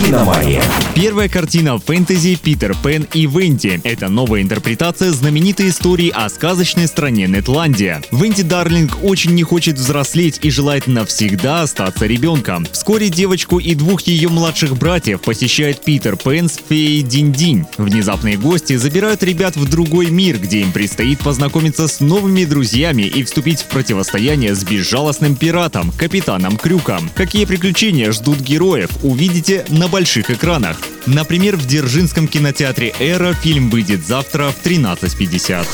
«Киномания». Первая картина фэнтези «Питер Пен и Венди». Это новая интерпретация знаменитой истории о сказочной стране Нетландия. Венди Дарлинг очень не хочет взрослеть и желает навсегда остаться ребенком. Вскоре девочку и двух ее младших братьев посещает Питер Пен с феей Динь-Динь. Внезапные гости забирают ребят в другой мир, где им предстоит познакомиться с новыми друзьями и вступить в противостояние с безжалостным пиратом, капитаном Крюком. Какие приключения ждут героев, увидите на больших экранах. Например, в Дзержинском кинотеатре «Эра» фильм выйдет завтра в 13.50.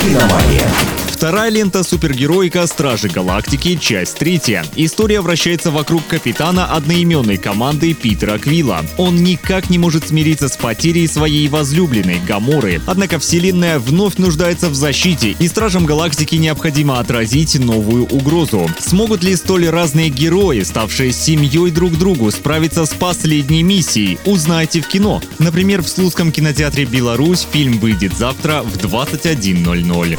«Киномания». Вторая лента супергероика «Стражи Галактики», часть третья. История вращается вокруг капитана одноименной команды Питера Квилла. Он никак не может смириться с потерей своей возлюбленной Гаморы. Однако вселенная вновь нуждается в защите, и Стражам Галактики необходимо отразить новую угрозу. Смогут ли столь разные герои, ставшие семьей друг другу, справиться с последней миссией? Узнайте в кино. Например, в Слуцком кинотеатре «Беларусь» фильм выйдет завтра в 21.00.